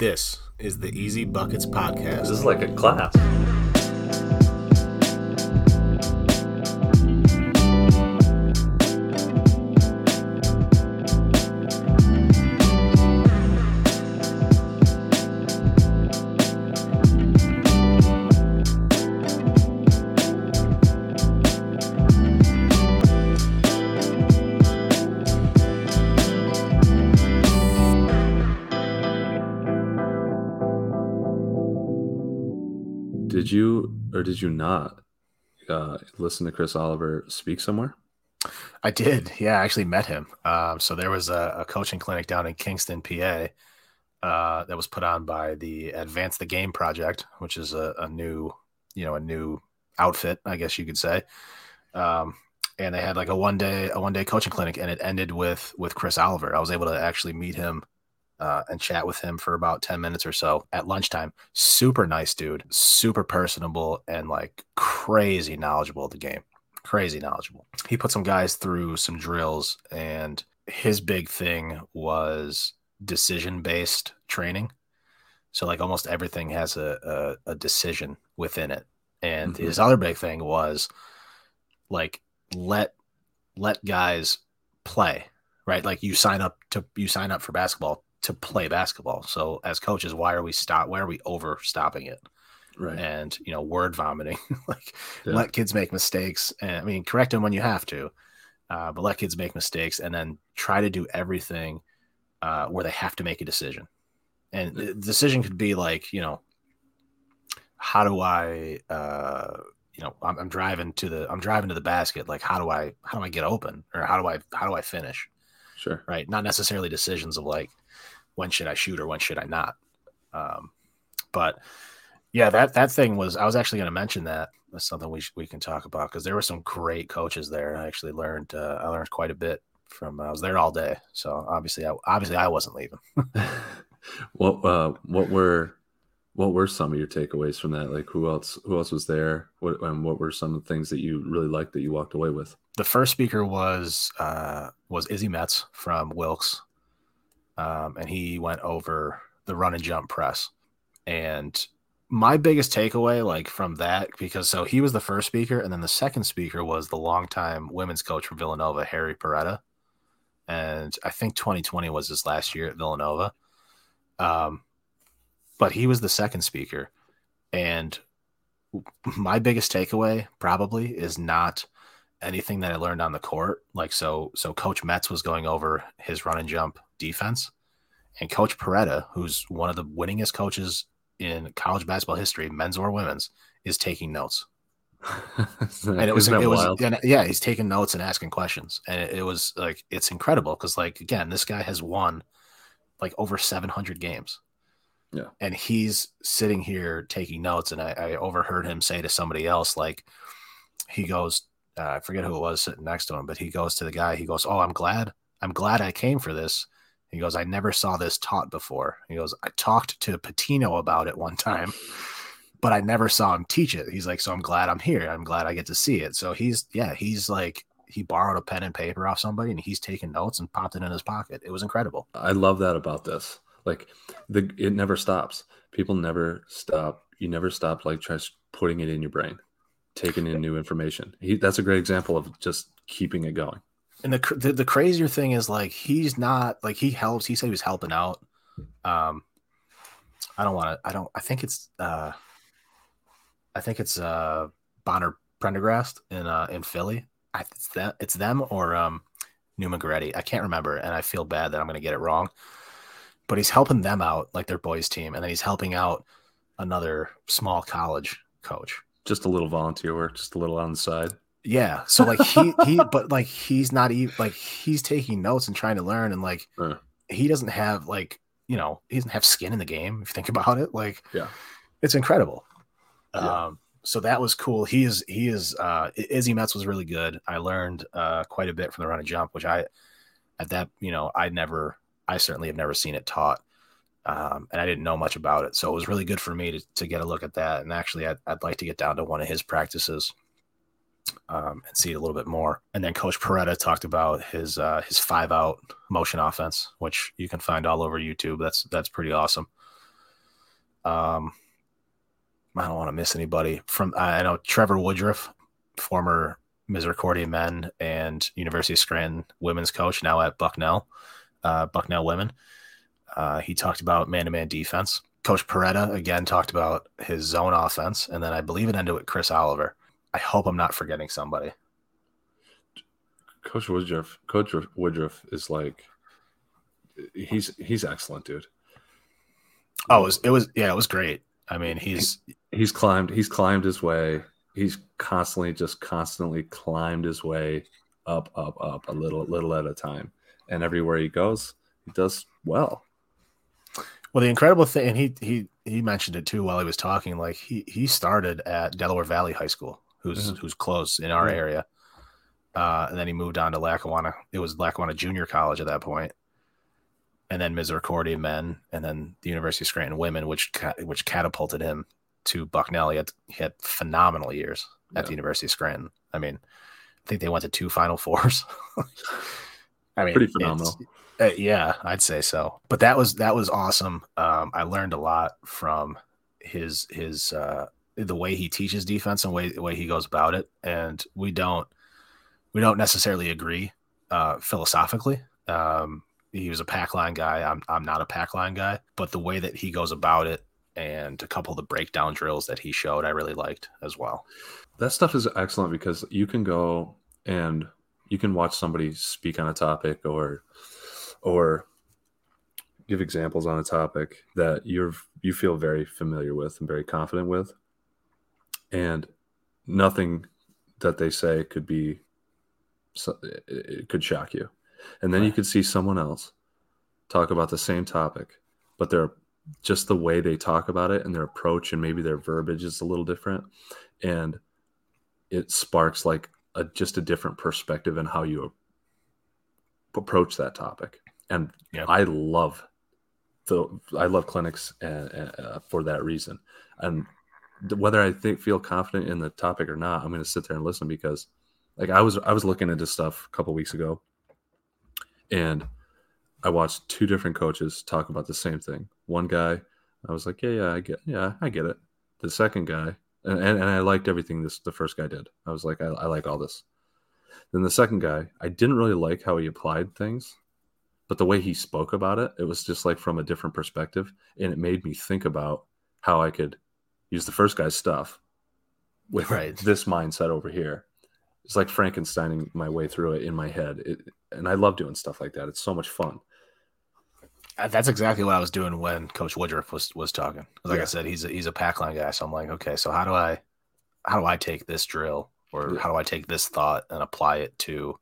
This is the Easy Buckets Podcast. This is like a class. Or did you not uh, listen to Chris Oliver speak somewhere? I did. Yeah, I actually met him. Um, so there was a, a, coaching clinic down in Kingston, PA, uh, that was put on by the Advance the Game Project, which is a, a new, you know, a new outfit, I guess you could say. Um, and they had like a one day a one day coaching clinic, and it ended with with Chris Oliver. I was able to actually meet him uh, and chat with him for about 10 minutes or so at lunchtime. Super nice dude, super personable, and like crazy knowledgeable of the game. Crazy knowledgeable. He put some guys through some drills, and his big thing was decision based training. So, like, almost everything has a, a, a decision within it. And mm-hmm. his other big thing was like, let let guys play right like you sign up to you sign up for basketball to play basketball. So as coaches, why are we stop? Why are we overstopping it? Right. And you know, word vomiting. like yeah. let kids make mistakes. And I mean, correct them when you have to, uh, but let kids make mistakes, and then try to do everything uh, where they have to make a decision. And the decision could be like, you know, how do I, uh, you know, I'm, I'm driving to the, I'm driving to the basket. Like, how do I, how do I get open, or how do I, how do I finish? Sure. Right. Not necessarily decisions of like, when should I shoot or when should I not? Um, but yeah, that that thing was. I was actually going to mention that. That's something we sh- we can talk about because there were some great coaches there. I actually learned uh, I learned quite a bit from. I was there all day, so obviously, I, obviously, I wasn't leaving. what uh, what were what were some of your takeaways from that? Like who else who else was there? What and what were some of the things that you really liked that you walked away with? The first speaker was uh, was Izzy Metz from Wilkes um, and he went over the run and jump press. And my biggest takeaway, like from that, because so he was the first speaker, and then the second speaker was the longtime women's coach from Villanova, Harry Perretta. And I think 2020 was his last year at Villanova. Um, but he was the second speaker. And my biggest takeaway probably is not anything that I learned on the court. Like so, so Coach Metz was going over his run and jump defense, and Coach Perretta, who's one of the winningest coaches in college basketball history, men's or women's, is taking notes. and it was, it was, yeah, he's taking notes and asking questions, and it, it was like it's incredible because, like, again, this guy has won like over 700 games. Yeah. And he's sitting here taking notes. And I, I overheard him say to somebody else, like, he goes, uh, I forget who it was sitting next to him, but he goes to the guy. He goes, "Oh, I'm glad. I'm glad I came for this." He goes, "I never saw this taught before." He goes, "I talked to Pitino about it one time, but I never saw him teach it." He's like, "So I'm glad I'm here. I'm glad I get to see it." So he's yeah, he's like he borrowed a pen and paper off somebody and he's taking notes and popped it in his pocket. It was incredible. I love that about this. Like the it never stops. People never stop. You never stop like just putting it in your brain taking in new information. He, that's a great example of just keeping it going. And the, the, the crazier thing is like he's not like he helps. He said he was helping out. Um, I don't want to. I don't. I think it's. uh I think it's uh Bonner Prendergast in uh in Philly. I, it's them. It's them or um Neumann Goretti. I can't remember, and I feel bad that I'm to get it wrong. But he's helping them out, like their boys team, and then he's helping out another small college coach just a little volunteer work, just a little on the side. Yeah. So like he he but like he's not even like he's taking notes and trying to learn and like uh. he doesn't have like you know he doesn't have skin in the game if you think about it like yeah it's incredible yeah. um so that was cool he is he is uh izzy metz was really good i learned uh quite a bit from the run and jump which i at that you know i never i certainly have never seen it taught um, and I didn't know much about it. So it was really good for me to, to get a look at that. And actually, I'd, I'd like to get down to one of his practices um, and see it a little bit more. And then Coach Perretta talked about his uh, his five out motion offense, which you can find all over YouTube. That's that's pretty awesome. Um, I don't want to miss anybody from. I know Trevor Woodruff, former Misericordia men and University of Scranton women's coach, now at Bucknell, uh, Bucknell women. Uh, he talked about man-to-man defense. Coach Perretta again talked about his zone offense, and then I believe it ended with Chris Oliver. I hope I'm not forgetting somebody. Coach Woodruff, Coach Woodruff is like, he's he's excellent, dude. Oh, it was, it was yeah, it was great. I mean, he's he's climbed he's climbed his way. He's constantly just constantly climbed his way up, up, up a little, little at a time, and everywhere he goes, he does well. Well, the incredible thing, and he he he mentioned it too while he was talking. Like he he started at Delaware Valley High School, who's mm-hmm. who's close in our area, uh, and then he moved on to Lackawanna. It was Lackawanna Junior College at that point, and then Misericordia Men, and then the University of Scranton Women, which which catapulted him to Bucknell. He had he had phenomenal years at yeah. the University of Scranton. I mean, I think they went to two Final Fours. I mean, pretty phenomenal. Uh, yeah, I'd say so. But that was that was awesome. Um, I learned a lot from his his uh, the way he teaches defense and way the way he goes about it. And we don't we don't necessarily agree uh, philosophically. Um, he was a pack line guy. I'm I'm not a pack line guy, but the way that he goes about it and a couple of the breakdown drills that he showed, I really liked as well. That stuff is excellent because you can go and you can watch somebody speak on a topic or or give examples on a topic that you're you feel very familiar with and very confident with and nothing that they say could be it could shock you and then right. you could see someone else talk about the same topic but they're just the way they talk about it and their approach and maybe their verbiage is a little different and it sparks like a just a different perspective in how you approach that topic and yeah. i love the i love clinics and, uh, for that reason and whether i think feel confident in the topic or not i'm going to sit there and listen because like i was i was looking into stuff a couple weeks ago and I watched two different coaches talk about the same thing. One guy, I was like, yeah, yeah, I get, yeah, I get it. The second guy, and, and, and I liked everything this the first guy did. I was like, I, I like all this. Then the second guy, I didn't really like how he applied things, but the way he spoke about it, it was just like from a different perspective, and it made me think about how I could use the first guy's stuff with right. this mindset over here. It's like Frankensteining my way through it in my head, it, and I love doing stuff like that. It's so much fun. Uh, that's exactly what I was doing when Coach Woodruff was was talking. Like yeah. I said, he's a, he's a pack line guy, so I'm like, okay, so how do I how do I take this drill or yeah. how do I take this thought and apply it to,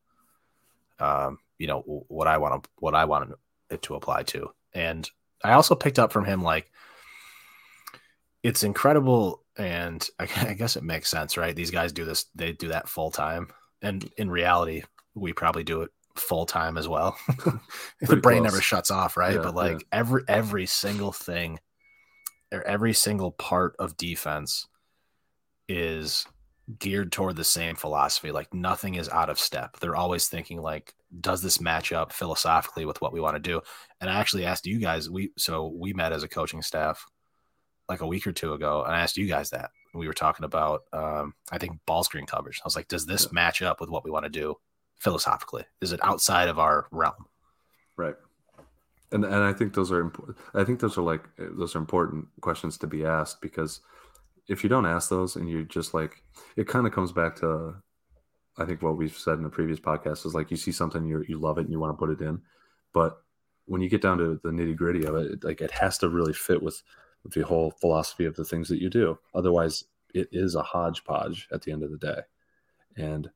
um, you know, what I want to what I want it to apply to. And I also picked up from him like it's incredible, and I, I guess it makes sense, right? These guys do this; they do that full time, and in reality, we probably do it full time as well. the brain close. never shuts off, right? Yeah, but like yeah. every every single thing or every single part of defense is geared toward the same philosophy. Like nothing is out of step. They're always thinking like, does this match up philosophically with what we want to do? And I actually asked you guys, we so we met as a coaching staff like a week or two ago, and I asked you guys that. We were talking about um, I think ball screen coverage. I was like, does this yeah. match up with what we want to do? philosophically? Is it outside of our realm? Right. And and I think those are important. I think those are like those are important questions to be asked because if you don't ask those and you just like it kind of comes back to I think what we've said in the previous podcast is like you see something you you love it and you want to put it in, but when you get down to the nitty gritty of it, like it has to really fit with, the whole philosophy of the things that you do. Otherwise, it is a hodgepodge at the end of the day. And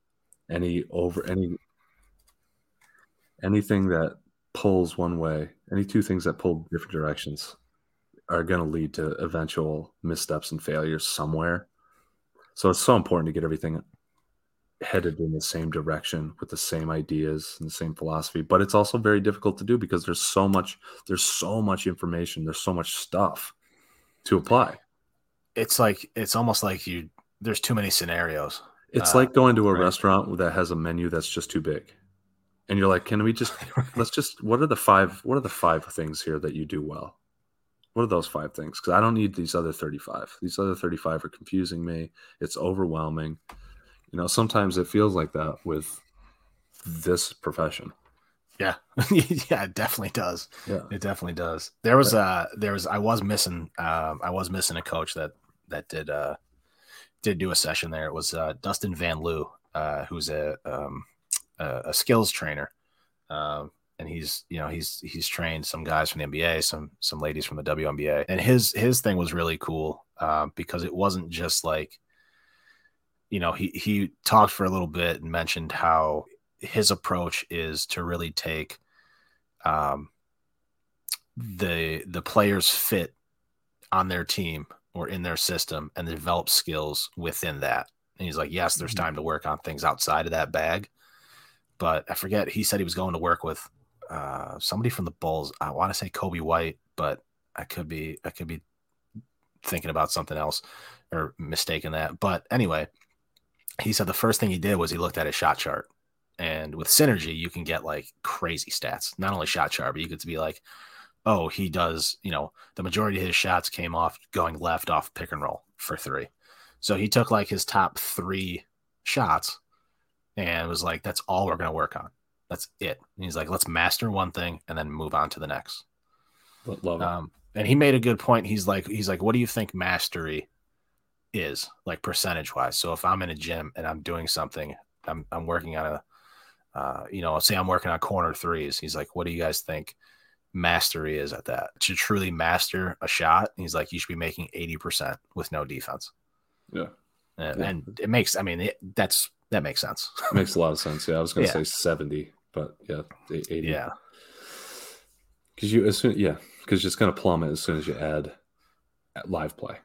any over any anything that pulls one way, any two things that pull different directions are going to lead to eventual missteps and failures somewhere. So it's so important to get everything headed in the same direction with the same ideas and the same philosophy. But it's also very difficult to do because there's so much there's so much information, there's so much stuff to apply. It's like it's almost like you there's too many scenarios. It's uh, like going to a right. restaurant that has a menu that's just too big. And you're like, can we just let's just what are the five what are the five things here that you do well? What are those five things? Because I don't need these other 35. These other 35 are confusing me. It's overwhelming. You know, sometimes it feels like that with this profession. Yeah, yeah, it definitely does. Yeah, it definitely does. There was uh there was I was missing um I was missing a coach that that did uh did do a session there. It was uh Dustin Van Loo, uh who's a um a, a skills trainer. Um and he's you know he's he's trained some guys from the NBA, some some ladies from the WNBA, and his his thing was really cool um, because it wasn't just like you know he he talked for a little bit and mentioned how his approach is to really take um, the the players fit on their team or in their system and develop skills within that. And he's like, yes, there's mm-hmm. time to work on things outside of that bag, but I forget. He said he was going to work with uh, somebody from the Bulls. I want to say Coby White, but I could be I could be thinking about something else or mistaking that. But anyway, he said the first thing he did was he looked at his shot chart and with synergy, you can get like crazy stats. Not only shot chart, but you get to be like, oh, he does, you know, the majority of his shots came off going left off pick and roll for three. So he took like his top three shots and was like, that's all we're going to work on. That's it. And he's like, let's master one thing and then move on to the next. Love it. Um, and he made a good point. He's like, he's like, what do you think mastery is like percentage wise? So if I'm in a gym and I'm doing something, I'm, I'm working on a, uh, you know, say I'm working on corner threes. He's like, what do you guys think mastery is at that? To truly master a shot, he's like, you should be making 80% with no defense. Yeah. And, yeah. and it makes, I mean, it, that's, that makes sense. makes a lot of sense. Yeah. I was going to yeah. say 70, but yeah, 80. Yeah. Cause you, as soon, yeah, because it's going to plummet as soon as you add live play.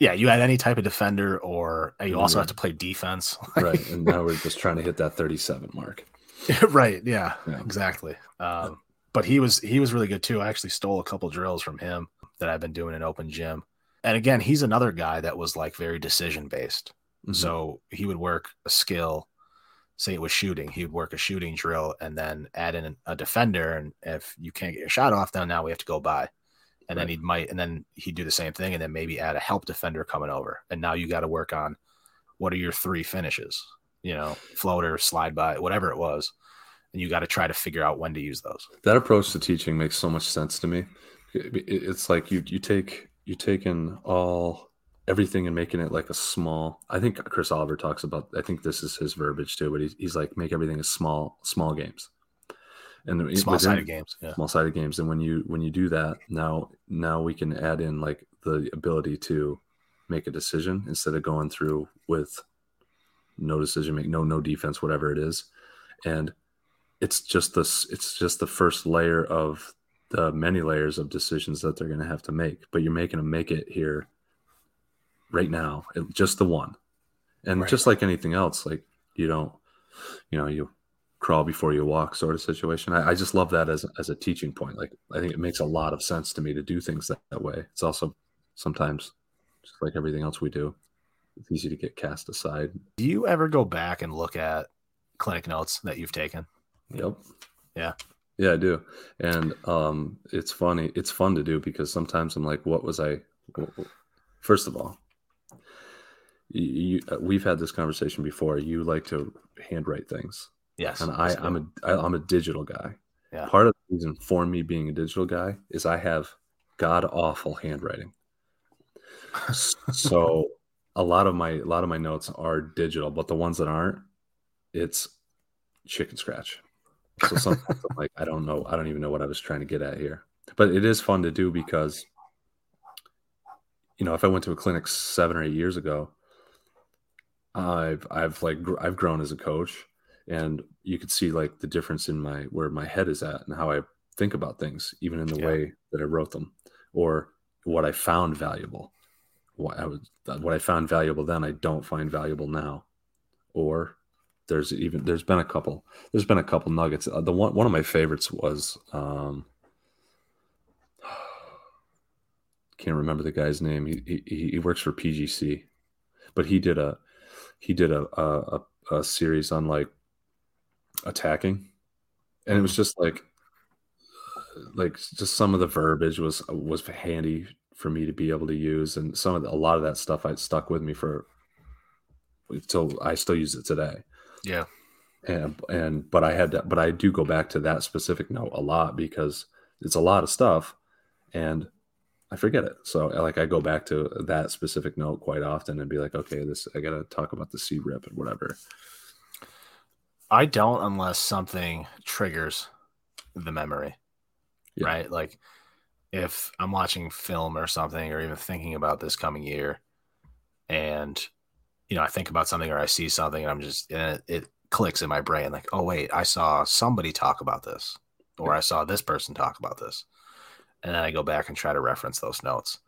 Yeah, you add any type of defender, or you also have to play defense. right, and now we're just trying to hit that thirty-seven mark. right. Yeah, yeah. Exactly. Um, but he was he was really good too. I actually stole a couple drills from him that I've been doing in open gym. And again, he's another guy that was like very decision based. Mm-hmm. So he would work a skill, say it was shooting, he would work a shooting drill and then add in a defender. And if you can't get your shot off, then now we have to go by. And right. then he might, and then he'd do the same thing, and then maybe add a help defender coming over. And now you got to work on what are your three finishes you know, floater, slide by, whatever it was. And you got to try to figure out when to use those. That approach to teaching makes so much sense to me. It's like you you take you taking all everything and making it like a small. I think Chris Oliver talks about. I think this is his verbiage too. But he's, he's like make everything a small small games and small sided games yeah. small sided games and when you when you do that now now we can add in like the ability to make a decision instead of going through with no decision make, no no defense, whatever it is, and it's just this. It's just the first layer of the many layers of decisions that they're going to have to make. But you're making them make it here, right now, just the one, and right. just like anything else, like you don't, you know, you crawl before you walk sort of situation. I, I, just love that as as a teaching point. Like I think it makes a lot of sense to me to do things that, that way. It's also sometimes just like everything else we do it's easy to get cast aside. Do you ever go back and look at clinic notes that you've taken? Yep. Yeah. Yeah, I do. And um, it's funny. It's fun to do because sometimes I'm like, what was I? First of all, you, uh, we've had this conversation before. You like to handwrite things. Yes. And I, I'm a, I, I'm a digital guy. Yeah. Part of the reason for me being a digital guy is I have god awful handwriting. so a lot of my a lot of my notes are digital, but the ones that aren't, it's chicken scratch. So sometimes I'm like, I don't know, I don't even know what I was trying to get at here. But it is fun to do because, you know, if I went to a clinic seven or eight years ago, I've I've like I've grown as a coach, and you could see like the difference in my where my head is at and how I think about things, even in the yeah. way that I wrote them, or what I found valuable what I was what I found valuable then I don't find valuable now, or there's even there's been a couple there's been a couple nuggets. Uh, the one one of my favorites was um, can't remember the guy's name. He, he he works for PGC, but he did a he did a a, a series on like attacking, and it was just like like just some of the verbiage was was handy for me to be able to use, and some of the, a lot of that stuff I stuck with me for until I still use it today. Yeah, and and but I had to, but I do go back to that specific note a lot because it's a lot of stuff, and I forget it. So like I go back to that specific note quite often and be like, okay, this I gotta talk about the C rip and whatever. I don't unless something triggers the memory. Yeah. Right? Like if I'm watching film or something or even thinking about this coming year and you know, I think about something or I see something and I'm just and it, it clicks in my brain like, "Oh wait, I saw somebody talk about this." Or I saw this person talk about this. And then I go back and try to reference those notes.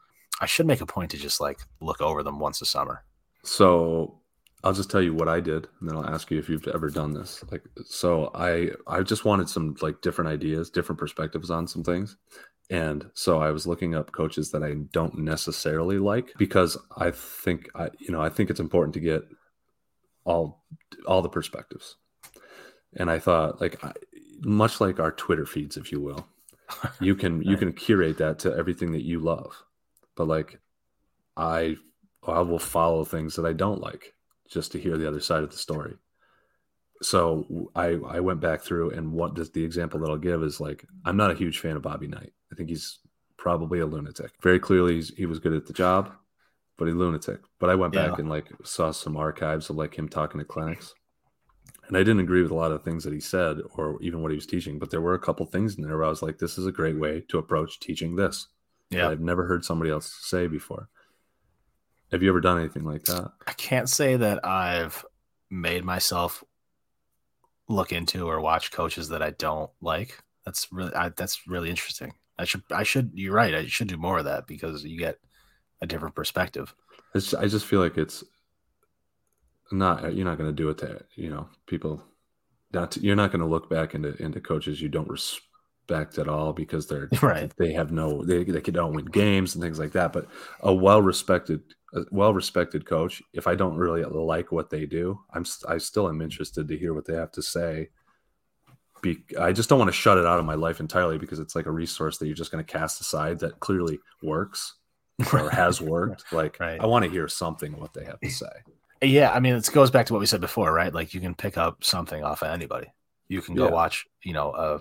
I should make a point to just like look over them once a summer. So I'll just tell you what I did, and then I'll ask you if you've ever done this. Like, so I I just wanted some like different ideas, different perspectives on some things, and so I was looking up coaches that I don't necessarily like because I think I you know I think it's important to get all all the perspectives, and I thought like I, much like our Twitter feeds, if you will, you can you can curate that to everything that you love, but like I I will follow things that I don't like just to hear the other side of the story. So I I went back through and what does the example that I'll give is like I'm not a huge fan of Bobby Knight. I think he's probably a lunatic. Very clearly he was good at the job, but a lunatic. But I went yeah. back and like saw some archives of like him talking to clinics. And I didn't agree with a lot of things that he said or even what he was teaching, but there were a couple things in there where I was like, this is a great way to approach teaching this. Yeah. I've never heard somebody else say before. Have you ever done anything like that? I can't say that I've made myself look into or watch coaches that I don't like. That's really I, that's really interesting. I should I should you're right. I should do more of that because you get a different perspective. It's, I just feel like it's not you're not going to do it to you know people. Not to, you're not going to look back into into coaches you don't respect at all because they're right. They have no they they don't win games and things like that. But a well respected well respected coach, if I don't really like what they do, I'm I still am interested to hear what they have to say. Be, I just don't want to shut it out of my life entirely because it's like a resource that you're just going to cast aside that clearly works or has worked. Like right. I want to hear something what they have to say. Yeah, I mean, it goes back to what we said before, right? Like you can pick up something off of anybody. You can go yeah. watch, you know, a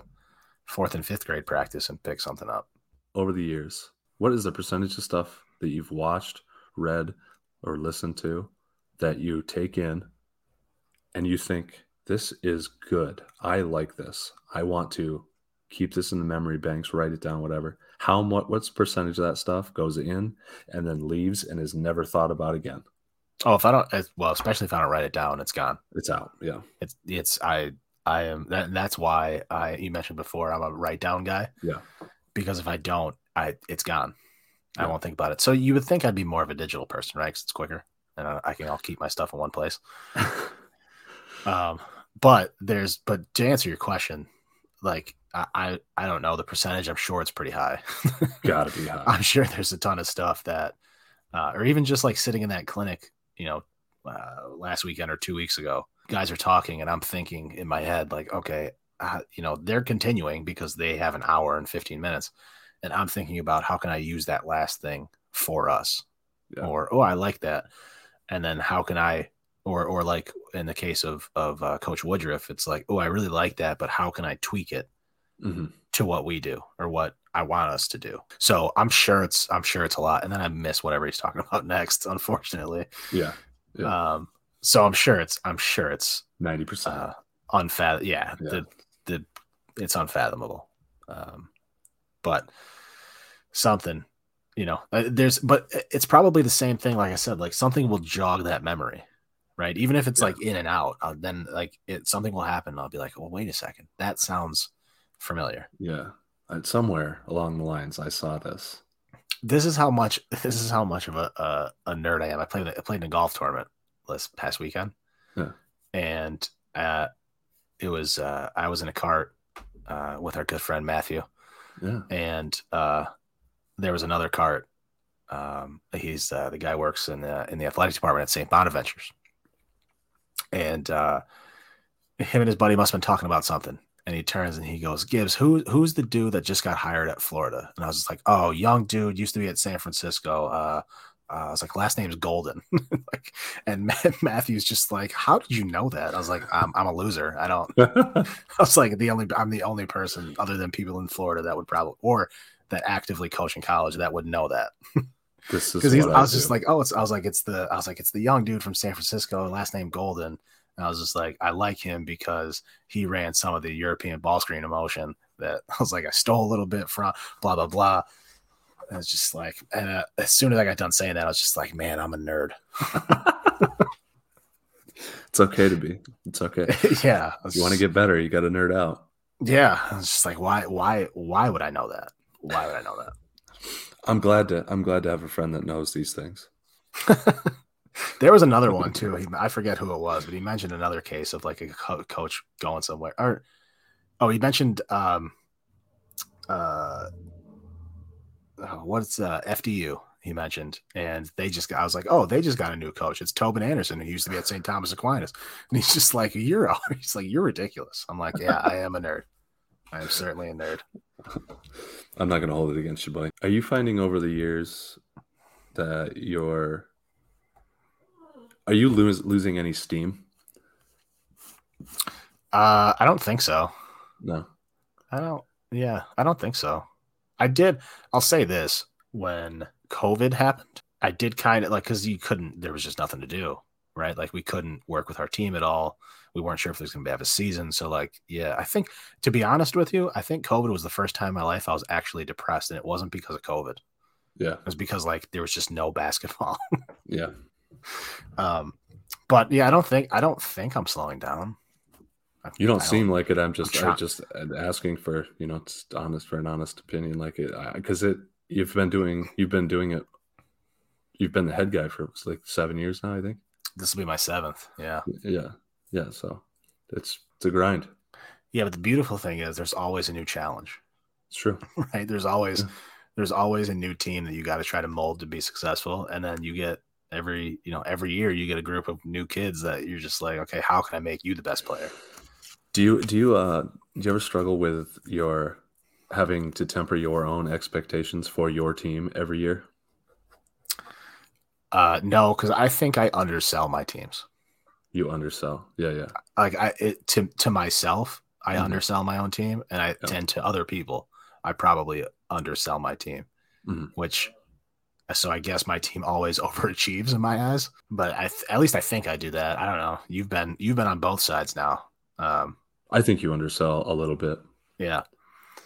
fourth and fifth grade practice and pick something up. Over the years, what is the percentage of stuff that you've watched read, or listened to that you take in and you think, this is good. I like this. I want to keep this in the memory banks, write it down, whatever. How what what's percentage of that stuff goes in and then leaves and is never thought about again? Oh, if I don't, well, especially if I don't write it down, it's gone. It's out. Yeah. It's it's I I am that that's why I you mentioned before I'm a write down guy. Yeah. Because if I don't, I it's gone. I won't think about it. So you would think I'd be more of a digital person, right? Because it's quicker, and I, I can all keep my stuff in one place. um, but there's but to answer your question, like I, I I don't know the percentage. I'm sure it's pretty high. Gotta be high. I'm sure there's a ton of stuff that, uh, or even just like sitting in that clinic, you know, uh, last weekend or two weeks ago, guys are talking, and I'm thinking in my head like, okay, uh, you know, they're continuing because they have an hour and 15 minutes and I'm thinking about how can I use that last thing for us, yeah. or oh, I like that, and then how can I, or or like in the case of of uh, Coach Woodruff, it's like oh, I really like that, but how can I tweak it mm-hmm. to what we do or what I want us to do? So I'm sure it's I'm sure it's a lot, and then I miss whatever he's talking about next, unfortunately. Yeah. yeah. Um. So I'm sure it's I'm sure it's ninety percent uh, unfathom. Yeah, yeah. The the it's unfathomable. Um, but something, you know, uh, there's, but it's probably the same thing. Like I said, like something will jog that memory, right? Even if it's yeah. like in and out, uh, then like it, something will happen. I'll be like, well, wait a second, that sounds familiar. Yeah. And somewhere along the lines, I saw this. This is how much, this is how much of a, a, a nerd I am. I played, I played in a golf tournament this past weekend. Yeah. And, uh, it was, uh, I was in a cart, uh, with our good friend Matthew yeah. And uh, there was another cart. Um, he's uh, the guy works in the in the athletic department at St. Bonaventures, and uh, him and his buddy must have been talking about something. and he turns and he goes, Gibbs, who who's the dude that just got hired at Florida? And I was just like, oh, young dude, used to be at San Francisco. Uh, uh, I was like, last name's Golden. like, and Matthew's just like, how did you know that? I was like, I'm, I'm a loser. I don't. I was like, the only I'm the only person other than people in Florida that would probably or that actively coach in college that would know that. Because I, I was just like, oh, it's. I was like, it's the. I was like, it's the young dude from San Francisco, last name Golden. And I was just like, I like him because he ran some of the European ball screen emotion that I was like, I stole a little bit from blah blah blah. And it's just like, and uh, as soon as I got done saying that, I was just like, man, I'm a nerd. it's okay to be. It's okay. yeah. If you want to get better, you got to nerd out. Yeah. I was just like, why, why, why would I know that? Why would I know that? I'm glad to. I'm glad to have a friend that knows these things. there was another one too. He, I forget who it was, but he mentioned another case of like a co- coach going somewhere. Or oh, he mentioned um, uh, oh, what's uh, FDU he mentioned, and they just got, I was like, oh, they just got a new coach. It's Tobin Anderson, who used to be at St. Thomas Aquinas, and he's just like, you're, he's like, you're ridiculous. I'm like, yeah, I am a nerd. I am certainly a nerd. I'm not going to hold it against you, buddy. Are you finding over the years that you're, are you lose, losing any steam? Uh, I don't think so. No, I don't. Yeah, I don't think so. I did. I'll say this: when COVID happened, I did kind of like because you couldn't. There was just nothing to do, right? Like we couldn't work with our team at all. We weren't sure if there's going to have a season. So, like, yeah, I think to be honest with you, I think COVID was the first time in my life I was actually depressed, and it wasn't because of COVID. Yeah, it was because like there was just no basketball. yeah. Um, but yeah, I don't think I don't think I'm slowing down. You don't, don't seem like it. I'm just I'm just asking for you know just honest for an honest opinion, like it because it you've been doing you've been doing it. You've been the head guy for like seven years now, I think. This will be my seventh. Yeah. Yeah. Yeah. So it's it's a grind. Yeah, but the beautiful thing is there's always a new challenge. It's true. Right. There's always yeah. there's always a new team that you got to try to mold to be successful. And then you get every, you know, every year you get a group of new kids that you're just like, okay, how can I make you the best player? Do you do you uh do you ever struggle with your having to temper your own expectations for your team every year? Uh no, because I think I undersell my teams. You undersell. Yeah, yeah. Like I it, to to myself, I mm-hmm. undersell my own team, and I yeah. tend to other people, I probably undersell my team, mm-hmm. which so I guess my team always overachieves in my eyes. But I th- at least I think I do that. I don't know. You've been you've been on both sides now. Um, I think you undersell a little bit. Yeah,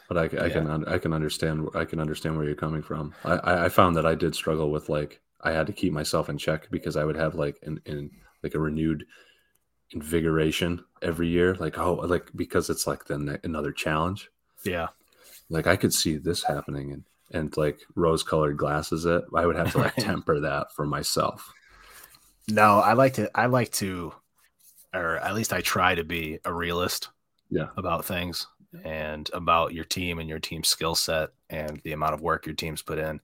but I, I yeah. can I can understand I can understand where you're coming from. I, I found that I did struggle with like I had to keep myself in check because I would have like in, in like a renewed invigoration every year, like oh like because it's like then another challenge. Yeah, like I could see this happening and and like rose colored glasses it. I would have to like temper that for myself. No, I like to I like to or at least I try to be a realist yeah. about things and about your team and your team skill set and the amount of work your team's put in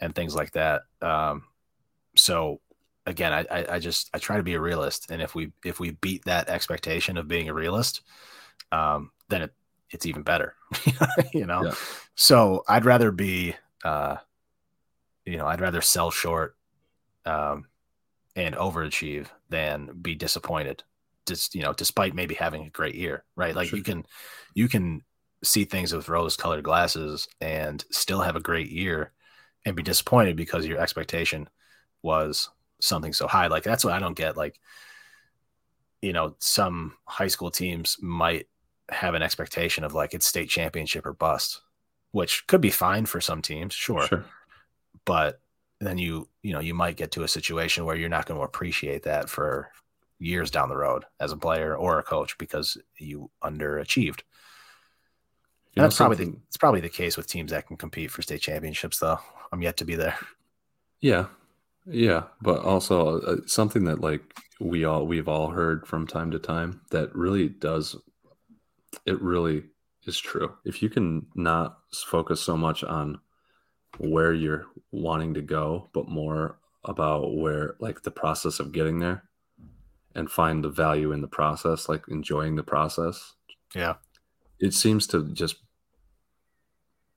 and things like that. Um, so again, I, I, I, just I try to be a realist, and if we if we beat that expectation of being a realist, um, then it, it's even better, you know. Yeah. So I'd rather be, uh, you know, I'd rather sell short, um, and overachieve than be disappointed just you know despite maybe having a great year right like sure. you can you can see things with rose colored glasses and still have a great year and be disappointed because your expectation was something so high like that's what i don't get like you know some high school teams might have an expectation of like it's state championship or bust which could be fine for some teams sure, sure. but then you you know you might get to a situation where you're not going to appreciate that for years down the road as a player or a coach because you underachieved. You that's probably the, it's probably the case with teams that can compete for state championships, though. I'm yet to be there. Yeah, yeah, but also uh, something that like we all we've all heard from time to time that really does it really is true. If you can not focus so much on where you're wanting to go, but more about where like the process of getting there, and find the value in the process, like enjoying the process. Yeah. it seems to just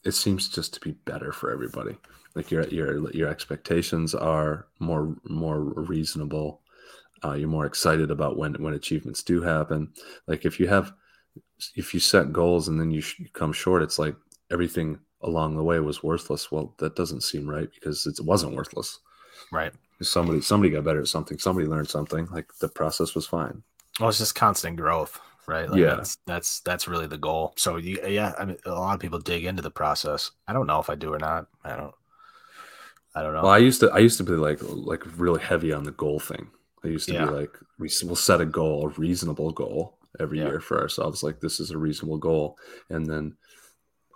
it seems just to be better for everybody. Like your your your expectations are more more reasonable. Uh, you're more excited about when when achievements do happen. Like if you have if you set goals and then you, sh- you come short, it's like everything along the way was worthless. Well, that doesn't seem right because it wasn't worthless. Right. Somebody somebody got better at something. Somebody learned something. Like the process was fine. Well, it's just constant growth, right? Like Yeah. That's, that's that's really the goal. So you, yeah, I mean, a lot of people dig into the process. I don't know if I do or not. I don't. I don't know. Well, I used to I used to be like like really heavy on the goal thing. I used to Yeah. be like we we'll set a goal, a reasonable goal every Yeah. year for ourselves. Like this is a reasonable goal, and then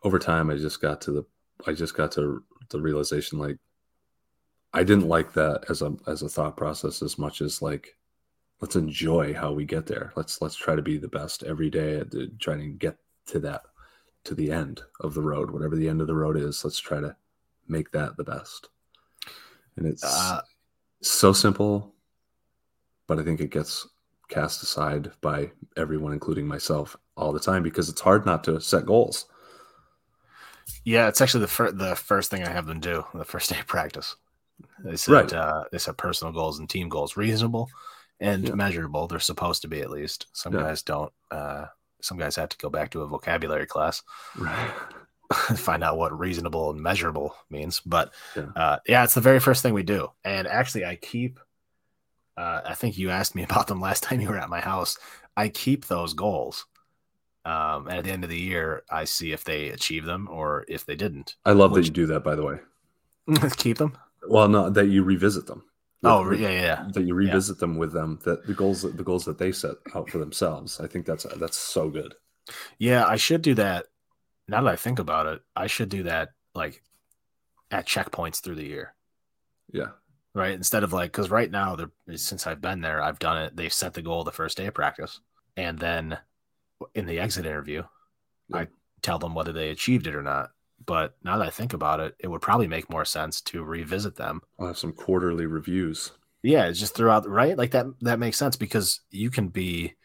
over time, I just got to the I just got to the realization like I didn't like that as a as a thought process as much as like let's enjoy how we get there. Let's let's try to be the best every day at the, trying to get to that to the end of the road, whatever the end of the road is. Let's try to make that the best. And it's Uh, so simple, but I think it gets cast aside by everyone, including myself, all the time because it's hard not to set goals. yeah, it's actually the fir- the first thing I have them do the first day of practice. They said Right. uh, they set personal goals and team goals reasonable and Yeah. measurable. They're supposed to be at least. Some Yeah. guys don't. Uh, some guys have to go back to a vocabulary class. Right. find out what reasonable and measurable means. But Yeah. uh, yeah, it's the very first thing we do. And actually, I keep. Uh, I think you asked me about them last time you were at my house. I keep those goals. Um, and at the end of the year, I see if they achieve them or if they didn't. I love Which- that you do that, by the way. keep them. Well, no, that you revisit them. Oh, yeah, yeah, yeah. That you revisit them with them. That the goals, the goals that they set out for themselves. I think that's that's so good. Yeah, I should do that. Now that I think about it, I should do that like at checkpoints through the year. Yeah. right? Instead of like, because right now, since I've been there, I've done it. They've set the goal the first day of practice, and then in the exit interview, Yeah. I tell them whether they achieved it or not. But now that I think about it, it would probably make more sense to revisit them. I'll have some quarterly reviews. Yeah, it's just throughout, right? Like that. That makes sense because you can be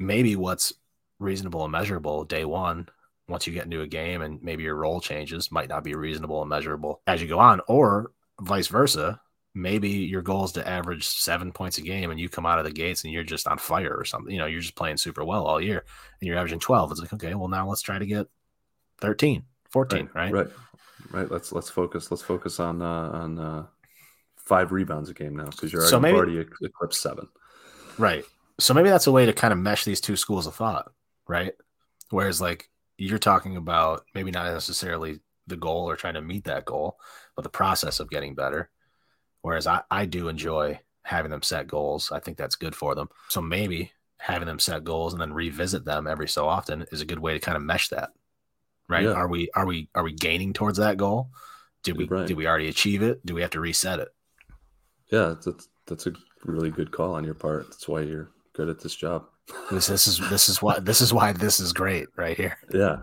maybe what's reasonable and measurable day one. Once you get into a game and maybe your role changes, might not be reasonable and measurable as you go on, or vice versa maybe your goal is to average seven points a game and you come out of the gates and you're just on fire or something. You know, you're just playing super well all year and you're averaging 12. It's like, okay, well, now let's try to get 13, 14, right? Right. Right. Let's let's focus. Let's focus on uh, on uh, five rebounds a game now because you're already, So maybe- already ec- eclipsed seven. Right. So maybe that's a way to kind of mesh these two schools of thought, right? Whereas, like, you're talking about maybe not necessarily the goal or trying to meet that goal, but the process of getting better. Whereas I, I do enjoy having them set goals. I think that's good for them. So maybe having them set goals and then revisit them every so often is a good way to kind of mesh that. Right? Yeah. Are we are we are we gaining towards that goal? Did we Right. did we already achieve it? Do we have to reset it? Yeah, that's that's a really good call on your part. That's why you're good at this job. This this is this is why this is why this is great right here. Yeah.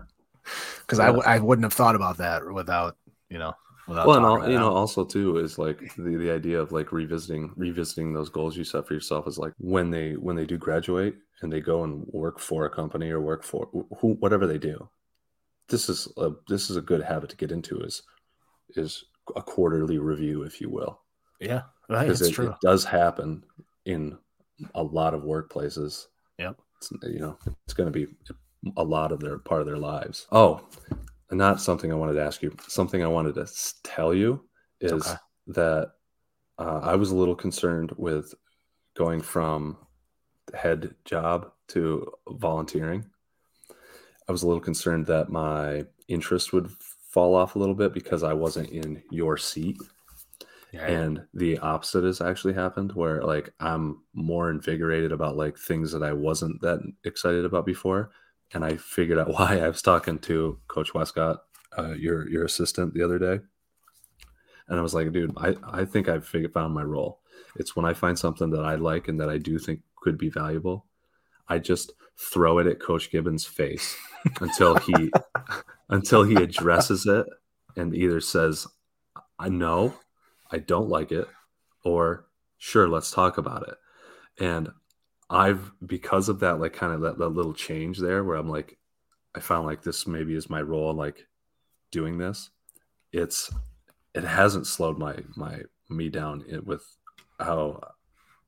because I, w- I wouldn't have thought about that without you know without well, and all, you know, also too is like the, the idea of like revisiting revisiting those goals you set for yourself is like when they when they do graduate and they go and work for a company or work for who whatever they do. This is a this is a good habit to get into is is a quarterly review, if you will, yeah right because it, true it does happen in a lot of workplaces. Yep. It's, you know, it's going to be a lot of their part of their lives. Oh, and not something I wanted to ask you. Something I wanted to tell you is Okay. that uh, I was a little concerned with going from head job to volunteering. I was a little concerned that my interest would fall off a little bit because I wasn't in your seat yeah, and the opposite has actually happened where like i'm more invigorated about like things that i wasn't that excited about before and i figured out why. I was talking to coach westcott uh, your your assistant the other day and i was like dude i i think i've figured found my role. It's when i find something that i like and that i do think could be valuable i just throw it at coach gibbons face until he until he addresses it and either says i know I don't like it, or sure, let's talk about it. And I've because of that, like kind of that, that little change there where I'm like, I found like this maybe is my role in like doing this. It's it hasn't slowed my my me down with how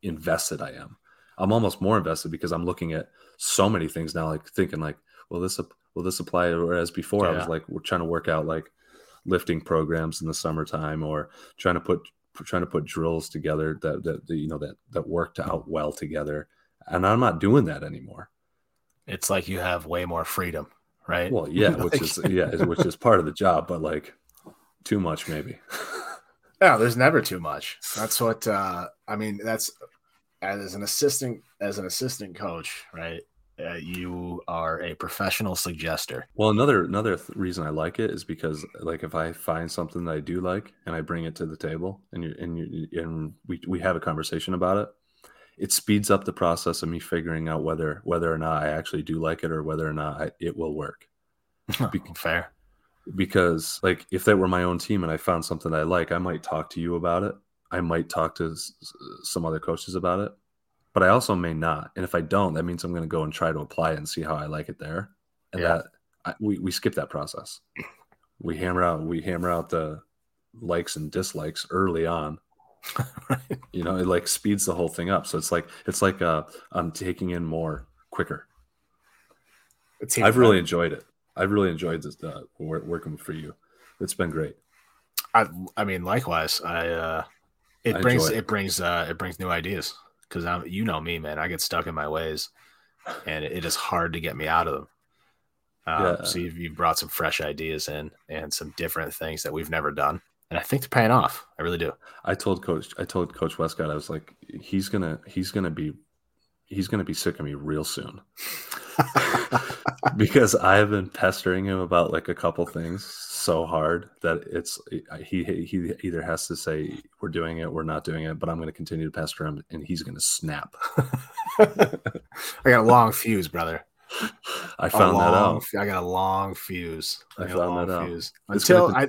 invested I am. I'm almost more invested because I'm looking at so many things now, like thinking like, will this will this apply? Whereas before yeah. I was like, we're trying to work out like lifting programs in the summertime or trying to put trying to put drills together that that, that you know that that worked out well together. And I'm not doing that anymore. It's like you have way more freedom, right? Well, yeah, which is yeah, which is part of the job, but like too much maybe. Yeah, there's never too much. That's what uh, I mean. That's as an assistant, as an assistant coach, right? Uh, you are a professional suggester. Well, another another th- reason I like it is because like if I find something that I do like and I bring it to the table and you and you and we we have a conversation about it, it speeds up the process of me figuring out whether whether or not I actually do like it or whether or not I, it will work. Be- Fair because like if that were my own team and I found something I like, I might talk to you about it. I might talk to s- some other coaches about it, but I also may not. And if I don't, that means I'm going to go and try to apply it and see how I like it there. And yeah. that I, we we skip that process. We hammer out we hammer out the likes and dislikes early on. right. You know, it like speeds the whole thing up. So it's like it's like uh, I'm taking in more quicker. I've really enjoyed it. I've really enjoyed this uh, working for you. It's been great. I I mean, likewise. I uh, it I brings it. it. brings uh, it brings new ideas because I'm you know me, man. I get stuck in my ways, and it, it is hard to get me out of them. Um, yeah. So you've, you've brought some fresh ideas in and some different things that we've never done, and I think they're paying off. I really do. I told coach I told Coach Westcott I was like he's gonna he's gonna be he's gonna be sick of me real soon. because I have been pestering him about like a couple things so hard that it's he he either has to say we're doing it, we're not doing it, but I'm going to continue to pester him, and he's going to snap. I got a long fuse, brother. I found long, that out. I got a long fuse. I, I found that fuse. out. Until I,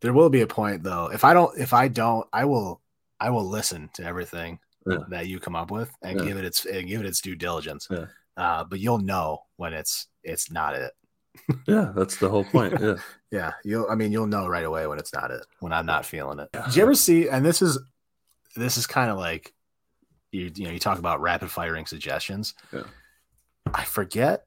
there will be a point though. If I don't, if I don't, I will, I will listen to everything yeah. that you come up with and yeah. give it its and give it its due diligence. Yeah. Uh, but you'll know when it's it's not it. yeah, that's the whole point. Yeah. yeah. You'll I mean you'll know right away when it's not it, when I'm not feeling it. Yeah. Did you ever see and this is this is kind of like you you know, you talk about rapid firing suggestions. Yeah. I forget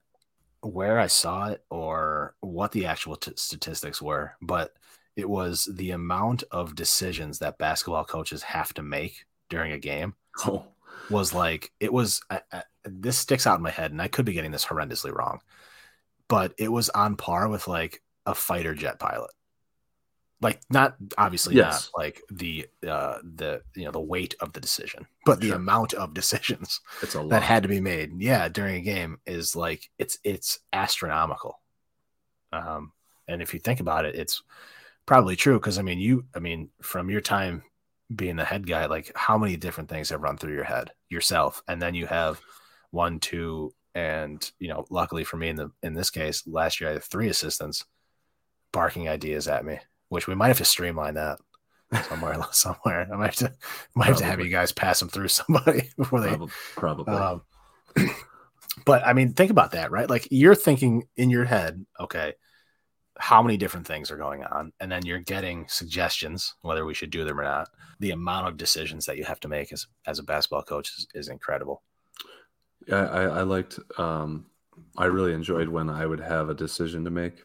where I saw it or what the actual t- statistics were, but it was the amount of decisions that basketball coaches have to make during a game. Oh. Was like it was. I, I, this sticks out in my head, and I could be getting this horrendously wrong, but it was on par with like a fighter jet pilot. Like not obviously yes. not like the uh the you know the weight of the decision, but the amount of decisions it's a lot. that had to be made. Yeah, during a game is like it's it's astronomical. Um, and if you think about it, it's probably true because I mean you I mean from your time being the head guy, like how many different things have run through your head yourself, and then you have one, two, and you know, luckily for me in the in this case, last year I had three assistants barking ideas at me, which we might have to streamline that somewhere somewhere. I might have to might have to have you guys pass them through somebody before they probably. Um, but I mean, think about that, right? Like you're thinking in your head, okay, how many different things are going on, and then you're getting suggestions whether we should do them or not. The amount of decisions that you have to make as as a basketball coach is, is incredible. I, I, liked. Um, I really enjoyed when I would have a decision to make,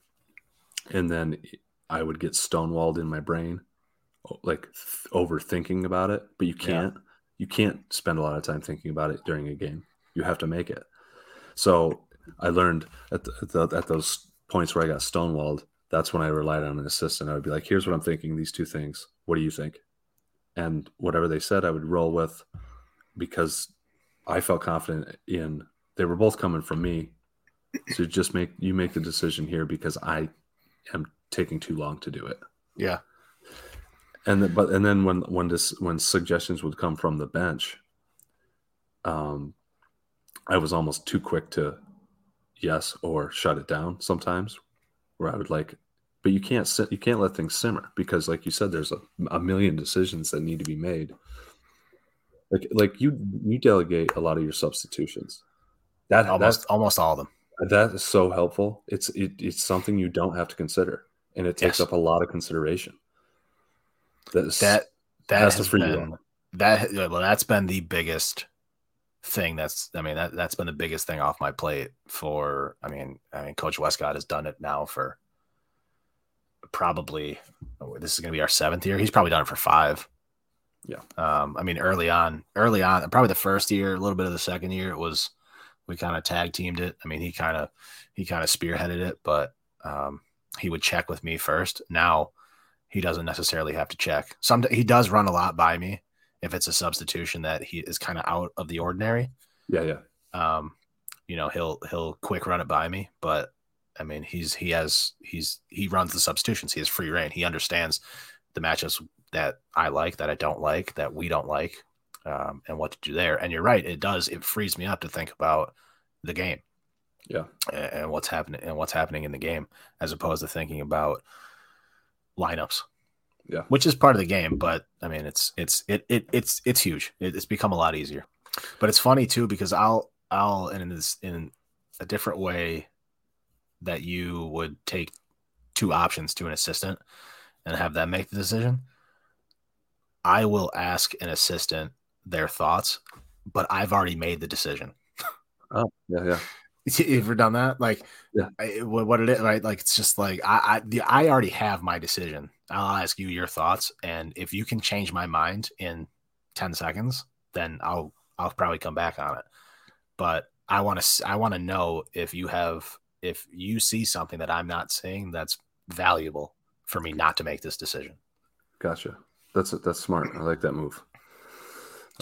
and then I would get stonewalled in my brain, like th- overthinking about it. But you can't. Yeah. You can't spend a lot of time thinking about it during a game. You have to make it. So I learned at, the, at, the, at those points where I got stonewalled. That's when I relied on an assistant. I would be like, "Here's what I'm thinking. These two things. What do you think?" And whatever they said, I would roll with because I felt confident in. They were both coming from me. So just make you make the decision here because I am taking too long to do it. Yeah. And the, but and then when when this when suggestions would come from the bench, um, I was almost too quick to yes or shut it down sometimes, where I would like, but you can't sit, you can't let things simmer because, like you said, there's a, a million decisions that need to be made like like you you delegate a lot of your substitutions. That almost almost all of them. that is so helpful. It's it, it's something you don't have to consider, and it takes Yes. up a lot of consideration. That's, That that has has, to free you been that well that's been the biggest thing that's I mean that that's been the biggest thing off my plate for I mean I mean Coach Westcott has done it now for probably oh, this is going to be our seventh year. He's probably done it for five. Yeah. Um, I mean, early on, early on, probably the first year, a little bit of the second year, it was we kind of tag teamed it. I mean, he kind of he kind of spearheaded it, but um, he would check with me first. Now he doesn't necessarily have to check. Some he does run a lot by me if it's a substitution that he is kind of out of the ordinary. yeah, yeah, Um, you know, he'll he'll quick run it by me, but I mean, he's he has he's he runs the substitutions. He has free rein. He understands the matchups that I like, that I don't like, that we don't like, um, and what to do there. And you're right, it does. It frees me up to think about the game yeah, and, and what's happening and what's happening in the game, as opposed to thinking about lineups. Yeah. which is part of the game, but I mean, it's it's it, it it's it's huge. It, it's become a lot easier, but it's funny too because I'll I'll in this in a different way that you would take two options to an assistant and have them make the decision. I will ask an assistant their thoughts, but I've already made the decision. oh, yeah, yeah, You ever done that? Like, Yeah. I, what, it is, right? Like, it's just like I, I, the, I already have my decision. I'll ask you your thoughts, and if you can change my mind in ten seconds, then I'll, I'll probably come back on it. But I want to, I want to know if you have, if you see something that I'm not seeing that's valuable for me not to make this decision. gotcha. That's that's smart. I like that move.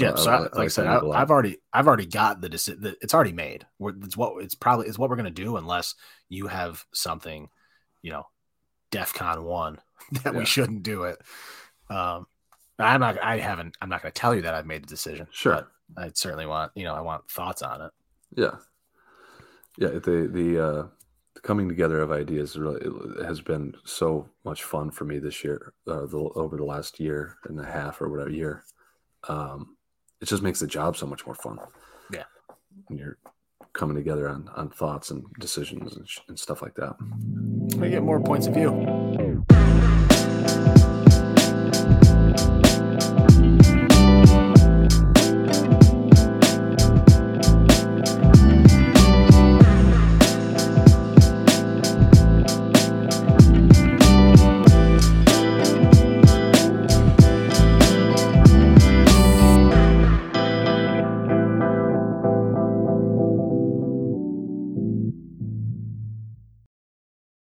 Yeah, Uh, so I- like I said, I, move a lot. I've already, I've already got the decision. It's already made. We're, it's what it's probably it's what we're gonna do unless you have something, you know, DefCon one that Yeah. we shouldn't do it. Um, I'm not. I haven't. I'm not gonna tell you that I've made the decision. Sure. but I certainly want you know I want thoughts on it. Yeah, yeah. The the uh, the coming together of ideas really has been so much fun for me this year. Uh, the, over the last year and a half or whatever year, um, it just makes the job so much more fun. Yeah. when you're coming together on on thoughts and decisions and, sh- and stuff like that. We get more points of view.